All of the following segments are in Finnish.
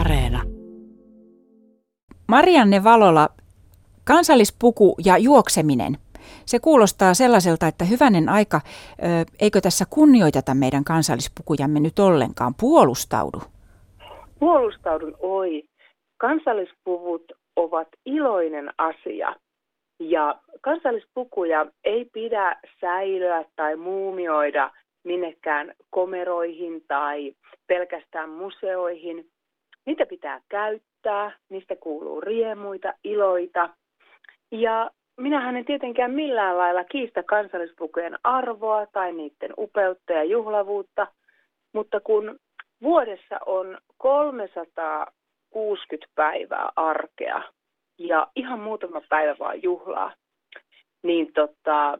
Areena. Marianne Valola, kansallispuku ja juokseminen. Se kuulostaa sellaiselta, että hyvänen aika, eikö tässä kunnioiteta meidän kansallispukujamme nyt ollenkaan? Puolustaudu. Puolustaudun, oi. Kansallispuvut ovat iloinen asia. Ja kansallispukuja ei pidä säilöä tai muumioida minnekään komeroihin tai pelkästään museoihin. Niitä pitää käyttää, niistä kuuluu riemuita, iloita. Ja minähän en tietenkään millään lailla kiistä kansallispukujen arvoa tai niiden upeutta ja juhlavuutta, mutta kun vuodessa on 360 päivää arkea ja ihan muutama päivä vaan juhlaa, niin tota,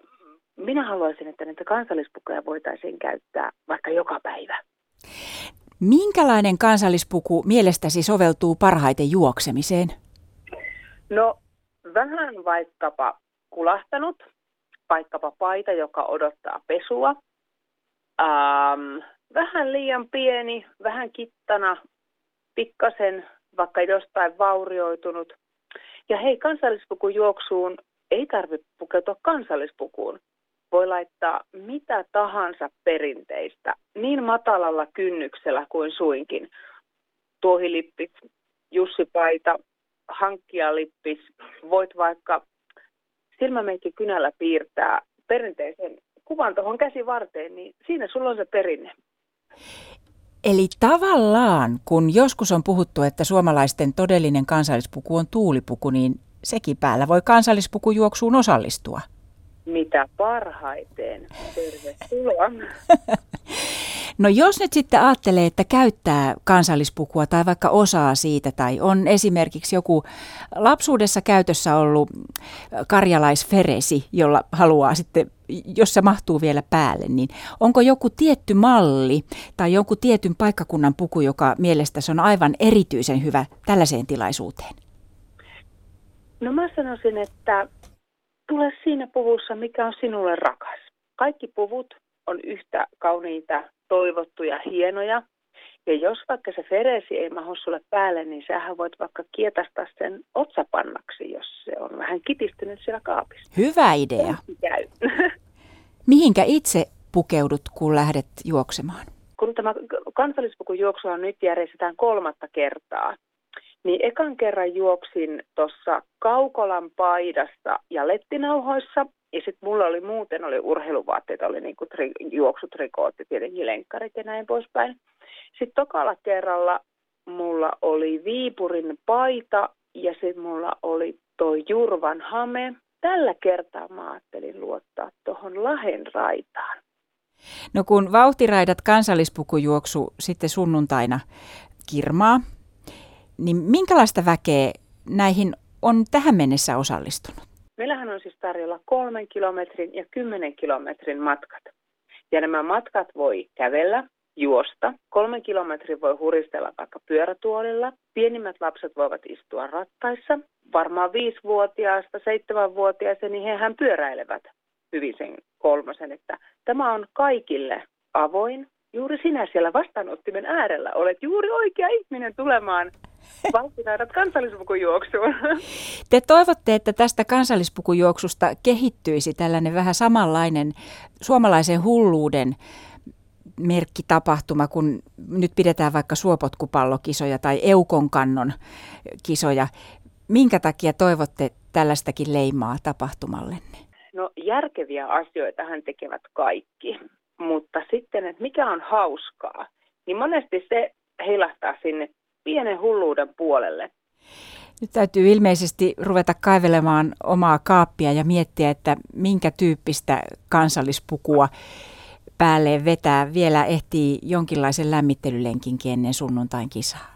minä haluaisin, että näitä kansallispukuja voitaisiin käyttää vaikka joka päivä. Minkälainen kansallispuku mielestäsi soveltuu parhaiten juoksemiseen? No vähän vaikkapa kulahtanut, vaikkapa paita, joka odottaa pesua. Ähm, vähän liian pieni, vähän kittana, pikkasen vaikka jostain vaurioitunut. Ja hei, kansallispukujuoksuun ei tarvitse pukeutua kansallispukuun. Voi laittaa mitä tahansa perinteistä, niin matalalla kynnyksellä kuin suinkin. Tuohilippis, Jussi-paita, hankkijalippis, voit vaikka silmämeikki kynällä piirtää perinteisen kuvan tuohon käsivarteen, niin siinä sulla on se perinne. Eli tavallaan, kun joskus on puhuttu, että suomalaisten todellinen kansallispuku on tuulipuku, niin sekin päällä voi kansallispukujuoksuun osallistua. Mitä parhaiten. Tervetuloa. No jos nyt sitten ajattelee, että käyttää kansallispukua tai vaikka osaa siitä tai on esimerkiksi joku lapsuudessa käytössä ollut karjalaisferesi, jolla haluaa sitten, jos se mahtuu vielä päälle, niin onko joku tietty malli tai joku tietyn paikkakunnan puku, joka mielestäsi on aivan erityisen hyvä tällaiseen tilaisuuteen? No mä sanoisin, että tule siinä puvussa, mikä on sinulle rakas. Kaikki puvut on yhtä kauniita toivottuja, hienoja. Ja jos vaikka se feresi ei mahu sulle päälle, niin sähän voit vaikka kietastaa sen otsapannaksi, jos se on vähän kitistynyt siellä kaapissa. Hyvä idea. Käy. Mihinkä itse pukeudut, kun lähdet juoksemaan? Kun tämä kansallispukujuoksua nyt järjestetään kolmatta kertaa, niin ekan kerran juoksin tuossa Kaukolan paidassa ja lettinauhoissa ja sitten mulla oli muuten oli urheiluvaatteita, oli niinku tri, juoksutrikoot ja tietenkin lenkkarit ja näin poispäin. Sitten tokalla kerralla mulla oli Viipurin paita ja sitten mulla oli toi Jurvan hame. Tällä kertaa mä ajattelin luottaa tuohon Lahen raitaan. No kun vauhtiraidat kansallispukujuoksu sitten sunnuntaina kirmaa, niin minkälaista väkeä näihin on tähän mennessä osallistunut? Meillähän on siis tarjolla kolmen kilometrin ja kymmenen kilometrin matkat. Ja nämä matkat voi kävellä, juosta. Kolmen kilometrin voi huristella vaikka pyörätuolilla. Pienimmät lapset voivat istua rattaissa. Varmaan viisivuotiaasta, seitsemänvuotiaasta, niin hehän pyöräilevät hyvin sen kolmosen. Että tämä on kaikille avoin. Juuri sinä siellä vastaanottimen äärellä olet juuri oikea ihminen tulemaan Valttinaidat kansallispukujuoksuun. Te toivotte, että tästä kansallispukujuoksusta kehittyisi tällainen vähän samanlainen suomalaisen hulluuden merkkitapahtuma, kun nyt pidetään vaikka suopotkupallokisoja tai eukonkannon kisoja. Minkä takia toivotte tällaistakin leimaa tapahtumallenne? No järkeviä asioita hän tekevät kaikki, mutta sitten, että mikä on hauskaa, niin monesti se heilahtaa sinne pienen hulluuden puolelle. Nyt täytyy ilmeisesti ruveta kaivelemaan omaa kaappia ja miettiä, että minkä tyyppistä kansallispukua päälleen vetää. Vielä ehtii jonkinlaisen lämmittelylenkinkin ennen sunnuntain kisaa.